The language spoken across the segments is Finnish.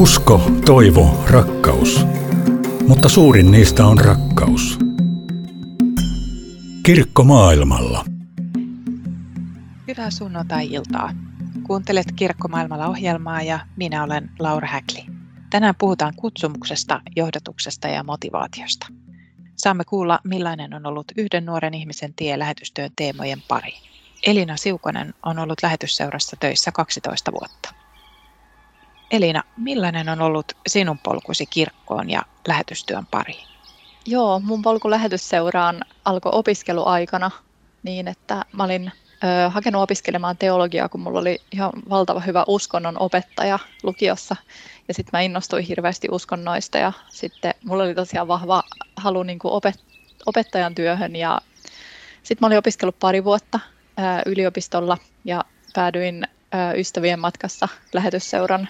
Usko, toivo, rakkaus. Mutta suurin niistä on rakkaus. Kirkko maailmalla. Hyvää sunnuntai-iltaa. Kuuntelet Kirkkomaailmalla ohjelmaa ja minä olen Laura Häkli. Tänään puhutaan kutsumuksesta, johdatuksesta ja motivaatiosta. Saamme kuulla, millainen on ollut yhden nuoren ihmisen tie lähetystyön teemojen pariin. Elina Siukonen on ollut lähetysseurassa töissä 12 vuotta. Elina, millainen on ollut sinun polkusi kirkkoon ja lähetystyön pariin? Joo, mun polku lähetysseuraan alkoi opiskeluaikana niin, että mä olin ö, hakenut opiskelemaan teologiaa, kun mulla oli ihan valtava hyvä uskonnon opettaja lukiossa. Ja sitten mä innostuin hirveästi uskonnoista ja sitten mulla oli tosiaan vahva halu niin kuin opet, opettajan työhön. Ja sitten mä olin opiskellut pari vuotta ö, yliopistolla ja päädyin ö, ystävien matkassa lähetysseuran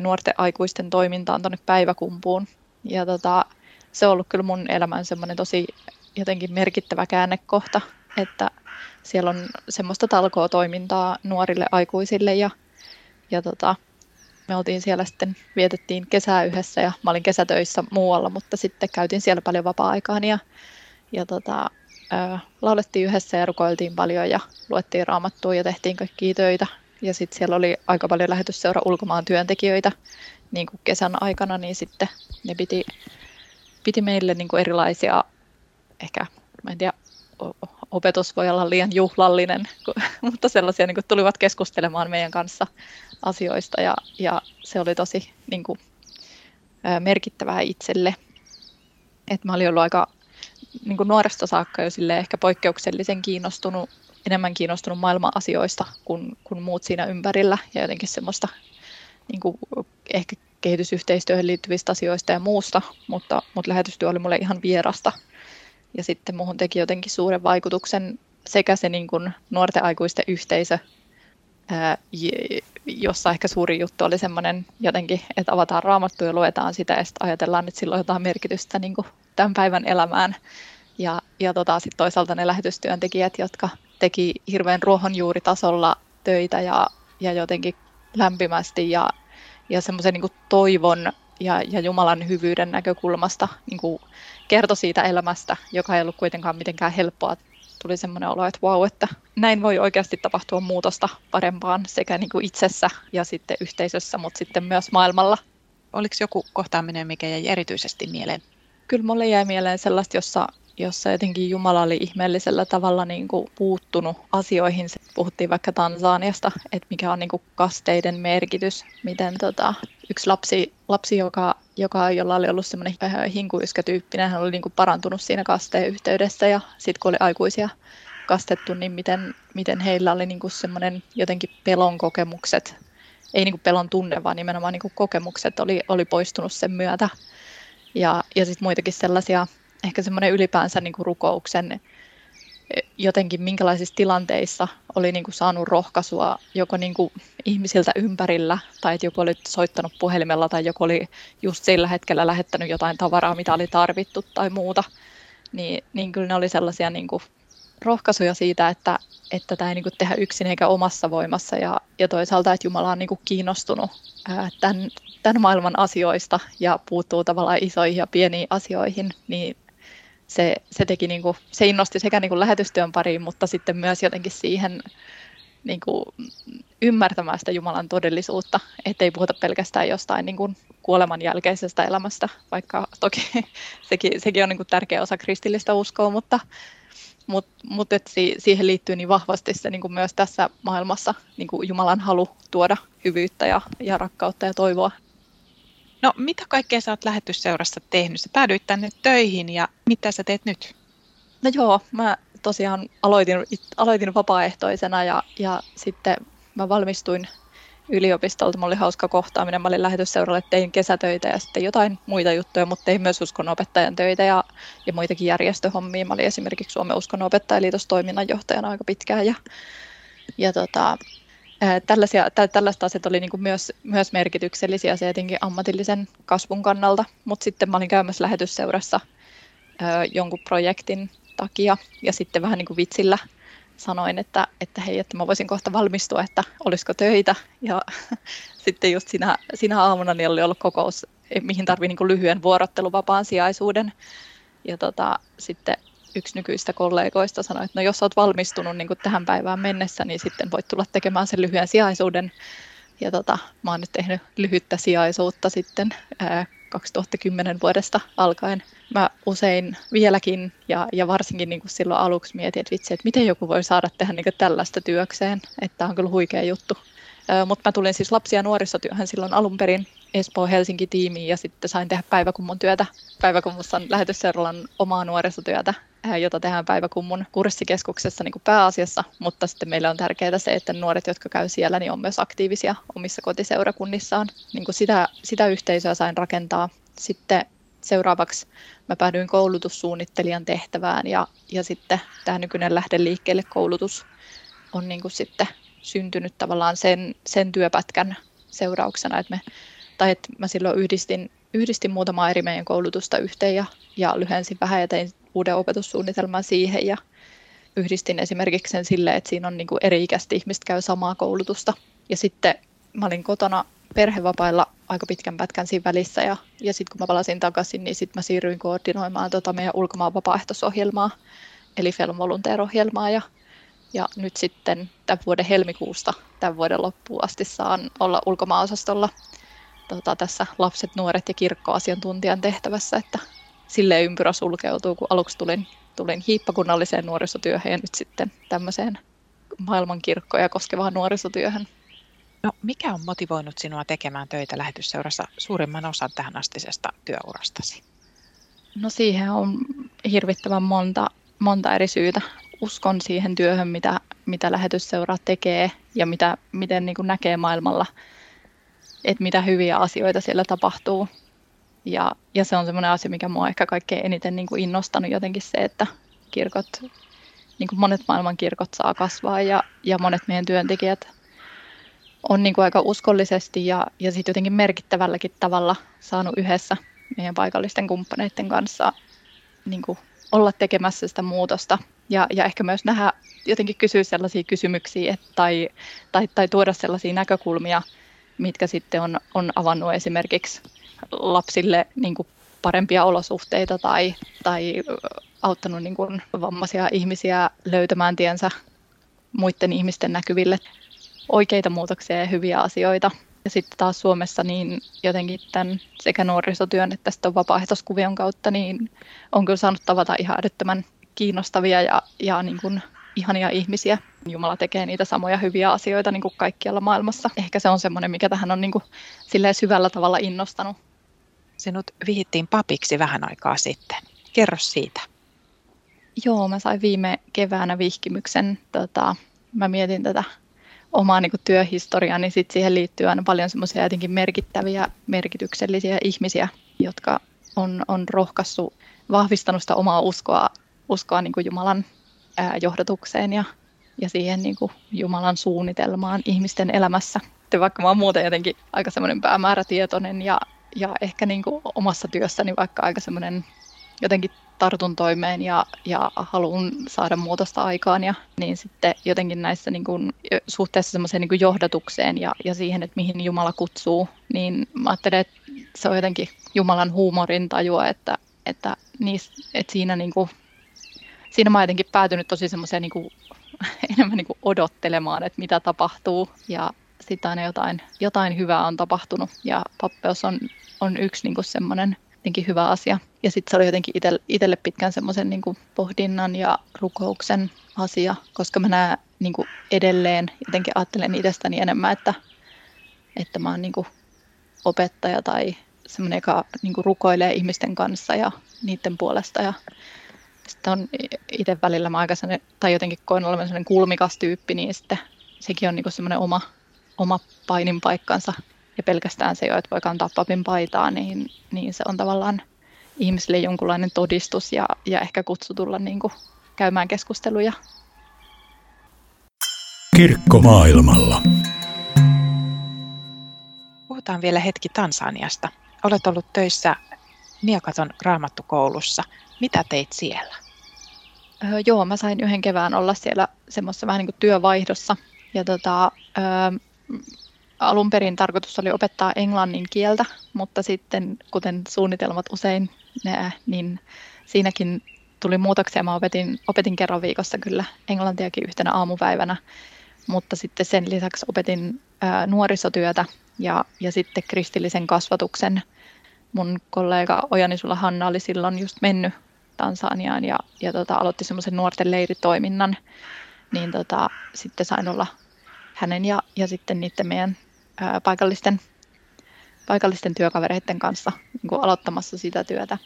nuorten aikuisten toimintaan tuonne päiväkumpuun. Ja tota, se on ollut kyllä mun elämän semmoinen tosi jotenkin merkittävä käännekohta, että siellä on semmoista talkoa toimintaa nuorille aikuisille ja, ja tota, me oltiin siellä sitten, vietettiin kesää yhdessä ja mä olin kesätöissä muualla, mutta sitten käytiin siellä paljon vapaa-aikaan ja, ja tota, ää, laulettiin yhdessä ja rukoiltiin paljon ja luettiin raamattua ja tehtiin kaikkia töitä ja sitten siellä oli aika paljon lähetysseura ulkomaan työntekijöitä niin kuin kesän aikana, niin sitten ne piti, piti meille niin kuin erilaisia, ehkä mä en tiedä, opetus voi olla liian juhlallinen, mutta sellaisia niin kuin tulivat keskustelemaan meidän kanssa asioista ja, ja se oli tosi niin kuin, merkittävää itselle. Et mä olin ollut aika niin kuin nuoresta saakka jo ehkä poikkeuksellisen kiinnostunut enemmän kiinnostunut maailman asioista kuin, kuin muut siinä ympärillä ja jotenkin semmoista niin kuin ehkä kehitysyhteistyöhön liittyvistä asioista ja muusta, mutta, mutta lähetystyö oli mulle ihan vierasta. Ja sitten muuhun teki jotenkin suuren vaikutuksen sekä se niin kuin nuorten aikuisten yhteisö, ää, jossa ehkä suuri juttu oli semmoinen jotenkin, että avataan raamattu ja luetaan sitä ja sitten ajatellaan, että sillä on jotain merkitystä niin kuin tämän päivän elämään. Ja, ja tota, sitten toisaalta ne lähetystyöntekijät, jotka teki hirveän ruohonjuuritasolla töitä ja, ja jotenkin lämpimästi ja, ja semmoisen niin toivon ja, ja Jumalan hyvyyden näkökulmasta niin kuin kertoi siitä elämästä, joka ei ollut kuitenkaan mitenkään helppoa. Tuli semmoinen olo, että wow, että näin voi oikeasti tapahtua muutosta parempaan sekä niin kuin itsessä ja sitten yhteisössä, mutta sitten myös maailmalla. Oliko joku kohtaaminen, mikä jäi erityisesti mieleen? Kyllä mulle jäi mieleen sellaista, jossa jossa jotenkin Jumala oli ihmeellisellä tavalla niin kuin puuttunut asioihin. Puhuttiin vaikka Tansaniasta, että mikä on niin kuin kasteiden merkitys, miten tota, yksi lapsi, lapsi joka, joka, jolla oli ollut semmoinen äh, hinkuyskätyyppinen, hän oli niin kuin parantunut siinä kasteen yhteydessä ja sitten kun oli aikuisia kastettu, niin miten, miten heillä oli niin kuin semmoinen jotenkin pelon kokemukset, ei niin kuin pelon tunne, vaan nimenomaan niin kuin kokemukset oli, oli poistunut sen myötä. Ja, ja sitten muitakin sellaisia ehkä semmoinen ylipäänsä niin kuin rukouksen e, jotenkin minkälaisissa tilanteissa oli niin kuin saanut rohkaisua joko niin kuin ihmisiltä ympärillä tai että joku oli soittanut puhelimella tai joku oli just sillä hetkellä lähettänyt jotain tavaraa, mitä oli tarvittu tai muuta, niin, niin kyllä ne oli sellaisia niin kuin rohkaisuja siitä, että, että tämä ei niin kuin tehdä yksin eikä omassa voimassa. Ja, ja toisaalta, että Jumala on niin kuin kiinnostunut ää, tämän, tämän maailman asioista ja puuttuu tavallaan isoihin ja pieniin asioihin, niin se, se, teki niin kuin, se innosti sekä niin kuin lähetystyön pariin, mutta sitten myös jotenkin siihen niin kuin, ymmärtämään sitä Jumalan todellisuutta, ettei puhuta pelkästään jostain niin kuin, kuoleman jälkeisestä elämästä, vaikka toki sekin, sekin on niin kuin, tärkeä osa kristillistä uskoa, mutta, mutta, mutta että siihen liittyy niin vahvasti se niin kuin myös tässä maailmassa niin kuin Jumalan halu tuoda hyvyyttä ja, ja rakkautta ja toivoa No mitä kaikkea sä oot lähetysseurassa tehnyt? Sä päädyit tänne töihin ja mitä sä teet nyt? No joo, mä tosiaan aloitin, aloitin vapaaehtoisena ja, ja sitten mä valmistuin yliopistolta. Mulla oli hauska kohtaaminen. Mä olin lähetysseuralle, tein kesätöitä ja sitten jotain muita juttuja, mutta tein myös uskonnonopettajan töitä ja, ja muitakin järjestöhommia. Mä olin esimerkiksi Suomen uskonnonopettajaliitos toiminnanjohtajana aika pitkään ja, ja tota, tällaisia, tällaista asiat oli niin kuin myös, myös merkityksellisiä se etenkin ammatillisen kasvun kannalta, mutta sitten mä olin käymässä lähetysseurassa jonkun projektin takia ja sitten vähän niin kuin vitsillä sanoin, että, että hei, että mä voisin kohta valmistua, että olisiko töitä. Ja sitten just siinä, siinä aamuna niin oli ollut kokous, mihin tarvii niin lyhyen vuorotteluvapaan sijaisuuden. Ja tota, sitten yksi nykyistä kollegoista sanoi, että no jos olet valmistunut niin tähän päivään mennessä, niin sitten voit tulla tekemään sen lyhyen sijaisuuden. Ja tota, mä oon nyt tehnyt lyhyttä sijaisuutta sitten ää, 2010 vuodesta alkaen. Mä usein vieläkin ja, ja varsinkin niin silloin aluksi mietin, että vitsi, että miten joku voi saada tehdä niin tällaista työkseen, että on kyllä huikea juttu. Mutta mä tulin siis lapsia nuorisotyöhön silloin alun perin Espoo-Helsinki-tiimiin ja sitten sain tehdä päiväkummun työtä. Päiväkummussa on lähetysseuraalan omaa nuorisotyötä, jota tehdään päiväkummun kurssikeskuksessa niin kuin pääasiassa, mutta sitten meillä on tärkeää se, että nuoret, jotka käy siellä, niin on myös aktiivisia omissa kotiseurakunnissaan. Niin kuin sitä, sitä yhteisöä sain rakentaa. Sitten seuraavaksi mä päädyin koulutussuunnittelijan tehtävään ja, ja sitten tämä nykyinen lähde liikkeelle koulutus on niin kuin sitten syntynyt tavallaan sen, sen työpätkän seurauksena, että me, tai että mä silloin yhdistin, yhdistin muutamaa eri meidän koulutusta yhteen ja, ja lyhensin vähän ja tein uuden opetussuunnitelman siihen ja yhdistin esimerkiksi sen sille, että siinä on niin kuin eri-ikäistä ihmistä käy samaa koulutusta. Ja sitten mä olin kotona perhevapailla aika pitkän pätkän siinä välissä ja, ja sitten kun mä palasin takaisin, niin sitten mä siirryin koordinoimaan tota meidän ulkomaan vapaaehtoisohjelmaa, eli Film Volunteer-ohjelmaa ja, ja nyt sitten tämän vuoden helmikuusta tämän vuoden loppuun asti saan olla ulkomaaosastolla tota, tässä lapset, nuoret ja kirkkoasiantuntijan tehtävässä, että silleen ympyrä sulkeutuu, kun aluksi tulin, tulin hiippakunnalliseen nuorisotyöhön ja nyt sitten tämmöiseen maailmankirkkoja koskevaan nuorisotyöhön. No, mikä on motivoinut sinua tekemään töitä lähetysseurassa suurimman osan tähän astisesta työurastasi? No siihen on hirvittävän monta, monta eri syytä. Uskon siihen työhön, mitä, mitä lähetysseura tekee ja mitä, miten niin kuin näkee maailmalla, että mitä hyviä asioita siellä tapahtuu. Ja, ja se on semmoinen asia, mikä mua ehkä kaikkein eniten niin kuin innostanut jotenkin se, että kirkot, niin kuin monet maailman kirkot saa kasvaa ja, ja monet meidän työntekijät on niin kuin aika uskollisesti ja, ja sitten jotenkin merkittävälläkin tavalla saanut yhdessä meidän paikallisten kumppaneiden kanssa niin kuin olla tekemässä sitä muutosta ja, ja ehkä myös nähdä, jotenkin kysyä sellaisia kysymyksiä et, tai, tai, tai tuoda sellaisia näkökulmia, mitkä sitten on, on avannut esimerkiksi lapsille niin kuin parempia olosuhteita tai, tai auttanut niin kuin vammaisia ihmisiä löytämään tiensä muiden ihmisten näkyville oikeita muutoksia ja hyviä asioita. Ja sitten taas Suomessa niin jotenkin tämän sekä nuorisotyön että sitten vapaaehtoiskuvion kautta niin on kyllä saanut tavata ihan älyttömän kiinnostavia ja, ja niin kuin ihania ihmisiä. Jumala tekee niitä samoja hyviä asioita niin kuin kaikkialla maailmassa. Ehkä se on semmoinen, mikä tähän on niin kuin syvällä tavalla innostanut. Sinut vihittiin papiksi vähän aikaa sitten. Kerro siitä. Joo, mä sain viime keväänä vihkimyksen. Tota, mä mietin tätä omaa niin työhistoriaa, niin sit siihen liittyy aina paljon semmoisia jotenkin merkittäviä, merkityksellisiä ihmisiä, jotka on, on rohkaissut, vahvistanut sitä omaa uskoa, uskoa niin kuin Jumalan ää, johdatukseen ja, ja siihen niin kuin Jumalan suunnitelmaan ihmisten elämässä. Sitten vaikka mä oon muuten jotenkin aika semmoinen päämäärätietoinen ja, ja ehkä niin kuin omassa työssäni vaikka aika semmoinen jotenkin tartun toimeen ja, ja haluan saada muutosta aikaan. Ja niin sitten jotenkin näissä niin kuin, suhteessa semmoiseen niin johdatukseen ja, ja siihen, että mihin Jumala kutsuu, niin mä ajattelen, että se on jotenkin Jumalan huumorin tajua, että, että, niis, että siinä, niin kuin, siinä mä jotenkin päätynyt tosi semmoiseen niin kuin, enemmän niin kuin odottelemaan, että mitä tapahtuu ja sitä aina jotain, jotain hyvää on tapahtunut ja pappeus on, on yksi niin kuin semmoinen jotenkin hyvä asia. Ja sitten se oli jotenkin itselle pitkään semmoisen niin pohdinnan ja rukouksen asia, koska mä näen niin kuin edelleen, jotenkin ajattelen itsestäni enemmän, että, että mä oon niin kuin opettaja tai semmoinen, joka niin kuin rukoilee ihmisten kanssa ja niiden puolesta. Ja sitten on itse välillä mä aika tai jotenkin koen olevan sellainen kulmikas tyyppi, niin sitten sekin on niin semmoinen oma, oma painin paikkansa ja pelkästään se jo, että voi kantaa papin paitaa, niin, niin se on tavallaan ihmisille jonkunlainen todistus ja, ja ehkä kutsu tulla niin kuin käymään keskusteluja. Kirkko maailmalla. Puhutaan vielä hetki Tansaniasta. Olet ollut töissä Niakaton raamattukoulussa. Mitä teit siellä? Öö, joo, mä sain yhden kevään olla siellä semmoisessa vähän niin kuin työvaihdossa. Ja tota, öö, alun perin tarkoitus oli opettaa englannin kieltä, mutta sitten kuten suunnitelmat usein, ne, niin siinäkin tuli muutoksia. Mä opetin, opetin kerran viikossa kyllä englantiakin yhtenä aamupäivänä, mutta sitten sen lisäksi opetin ää, nuorisotyötä ja, ja sitten kristillisen kasvatuksen. Mun kollega Ojanisulla Hanna oli silloin just mennyt Tansaniaan ja, ja tota, aloitti semmoisen nuorten leiritoiminnan, niin tota, sitten sain olla hänen ja, ja sitten niiden meidän ää, paikallisten, paikallisten työkavereiden kanssa niin kuin aloittamassa sitä työtä.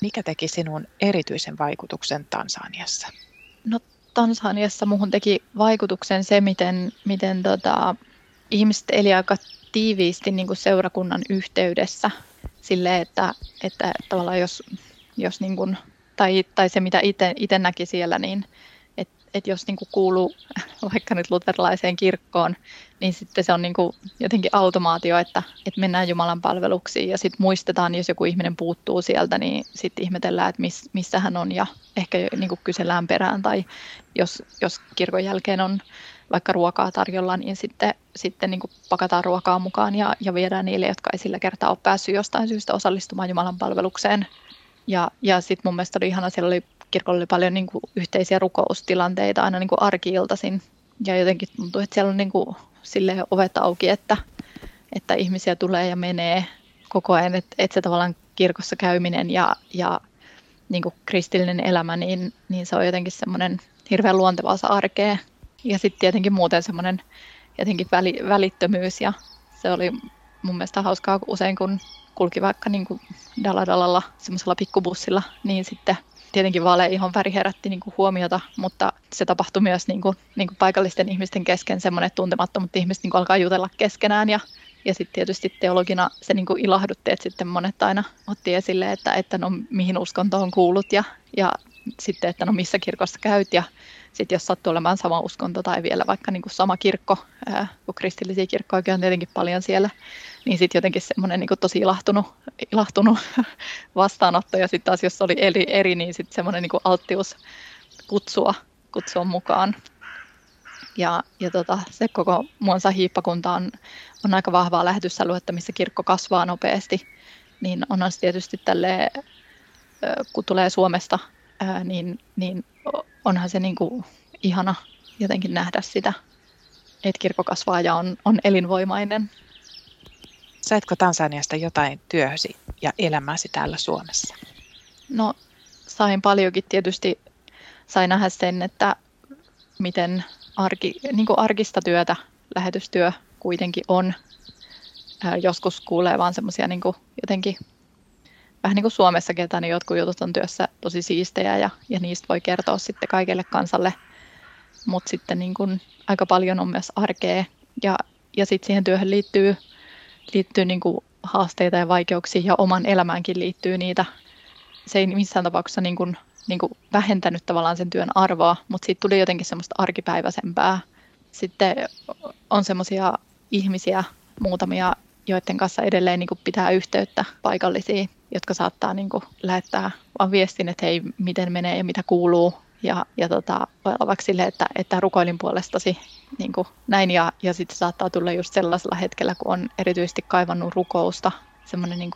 Mikä teki sinun erityisen vaikutuksen Tansaniassa? No Tansaniassa muuhun teki vaikutuksen se, miten, miten tota, ihmiset eli aika tiiviisti niin kuin seurakunnan yhteydessä. Sille, että, että tavallaan jos, jos niin kuin, tai, tai se mitä itse näki siellä, niin että jos niin kuin kuuluu vaikka nyt luterilaiseen kirkkoon, niin sitten se on niin kuin jotenkin automaatio, että, että mennään Jumalan palveluksiin. Ja sitten muistetaan, jos joku ihminen puuttuu sieltä, niin sitten ihmetellään, että miss, missä hän on ja ehkä niin kuin kysellään perään tai jos, jos kirkon jälkeen on vaikka ruokaa tarjolla, niin sitten, sitten niin pakataan ruokaa mukaan ja, ja viedään niille, jotka ei sillä kertaa ole päässyt jostain syystä osallistumaan Jumalan palvelukseen. Ja, ja sitten mun mielestä oli ihana, siellä oli kirkolla oli paljon niin kuin yhteisiä rukoustilanteita aina niin kuin arki-iltaisin. Ja jotenkin tuntuu, että siellä on niin kuin silleen ovet auki, että, että ihmisiä tulee ja menee koko ajan. Että, että se tavallaan kirkossa käyminen ja, ja niin kuin kristillinen elämä, niin, niin se on jotenkin semmoinen hirveän luontevaa arkea. Ja sitten tietenkin muuten semmoinen jotenkin väli, välittömyys ja se oli mun mielestä hauskaa usein, kun kulki vaikka niin kuin Daladalalla semmoisella pikkubussilla, niin sitten tietenkin ihon väri herätti niin kuin huomiota, mutta se tapahtui myös niin kuin, niin kuin paikallisten ihmisten kesken semmoinen, tuntemattomat ihmiset niin kuin alkaa jutella keskenään ja, ja sitten tietysti teologina se niin kuin ilahdutti, että sitten monet aina otti esille, että, että no mihin uskonto on kuullut ja, ja sitten, että no missä kirkossa käyt ja sitten jos sattuu olemaan sama uskonto tai vielä vaikka niin kuin sama kirkko, ää, kun kristillisiä kirkkoja on tietenkin paljon siellä, niin sitten jotenkin semmoinen niin tosi ilahtunut, ilahtunut vastaanotto. Ja sitten taas jos oli eri, eri niin sitten semmoinen niin alttius kutsua, kutsua mukaan. Ja, ja tota, se koko Muonsa hiippakunta on, on aika vahvaa lähetysaluetta, missä kirkko kasvaa nopeasti. Niin onhan se tietysti tälle, kun tulee Suomesta, niin, niin onhan se niin kuin ihana jotenkin nähdä sitä, että kirkko kasvaa ja on, on elinvoimainen. Saitko Tansaniasta jotain työhösi ja elämäsi täällä Suomessa? No sain paljonkin tietysti. Sain nähdä sen, että miten arki, niin kuin arkista työtä lähetystyö kuitenkin on. Joskus kuulee vaan semmoisia niin jotenkin vähän niin kuin Suomessakin, että niin jotkut jutut on työssä tosi siistejä ja, ja niistä voi kertoa sitten kaikelle kansalle. Mutta sitten niin kuin aika paljon on myös arkea ja, ja sitten siihen työhön liittyy, liittyy niin kuin haasteita ja vaikeuksia ja oman elämäänkin liittyy niitä. Se ei missään tapauksessa niin kuin, niin kuin vähentänyt tavallaan sen työn arvoa, mutta siitä tuli jotenkin semmoista arkipäiväisempää. Sitten on semmoisia ihmisiä, muutamia, joiden kanssa edelleen niin kuin pitää yhteyttä paikallisiin, jotka saattaa niin kuin lähettää vaan viestin, että hei, miten menee ja mitä kuuluu. Ja, ja tota, voi olla vaikka sille, että, että rukoilin puolestasi niin kuin näin. Ja, ja sitten saattaa tulla just sellaisella hetkellä, kun on erityisesti kaivannut rukousta, semmoinen niin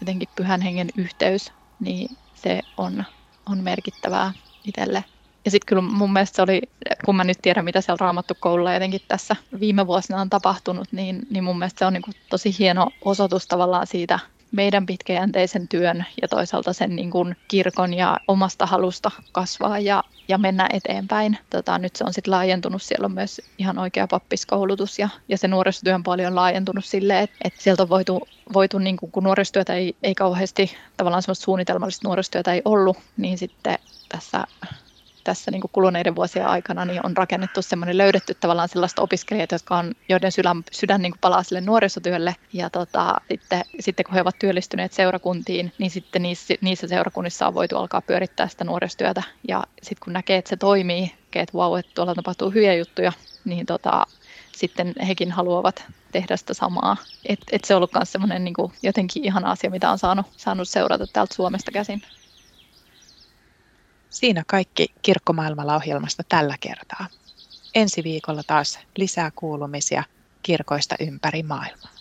jotenkin pyhän hengen yhteys, niin se on, on merkittävää itselle. Ja sitten kyllä mun mielestä se oli, kun mä nyt tiedän, mitä siellä raamattu koululla jotenkin tässä viime vuosina on tapahtunut, niin, niin mun mielestä se on niin kuin tosi hieno osoitus tavallaan siitä meidän pitkäjänteisen työn ja toisaalta sen niin kuin kirkon ja omasta halusta kasvaa ja, ja mennä eteenpäin. Tota, nyt se on sitten laajentunut, siellä on myös ihan oikea pappiskoulutus ja, ja se nuorisotyö on paljon laajentunut silleen, että, että sieltä on voitu, voitu niin kuin, kun nuorisotyötä ei, ei kauheasti, tavallaan semmoista suunnitelmallista nuorisotyötä ei ollut, niin sitten tässä tässä niin kuin kuluneiden vuosien aikana niin on rakennettu semmoinen, löydetty tavallaan sellaista opiskelijat, jotka on, joiden sydän, sydän niin kuin palaa sille nuorisotyölle. Ja tota, sitten, sitten kun he ovat työllistyneet seurakuntiin, niin sitten niissä, niissä seurakunnissa on voitu alkaa pyörittää sitä nuorisotyötä. Ja sitten kun näkee, että se toimii, että vau, että tuolla tapahtuu hyviä juttuja, niin tota, sitten hekin haluavat tehdä sitä samaa. Et, et se on ollut myös semmoinen niin jotenkin ihana asia, mitä on saanut, saanut seurata täältä Suomesta käsin. Siinä kaikki Kirkkomaailmalla ohjelmasta tällä kertaa. Ensi viikolla taas lisää kuulumisia kirkoista ympäri maailmaa.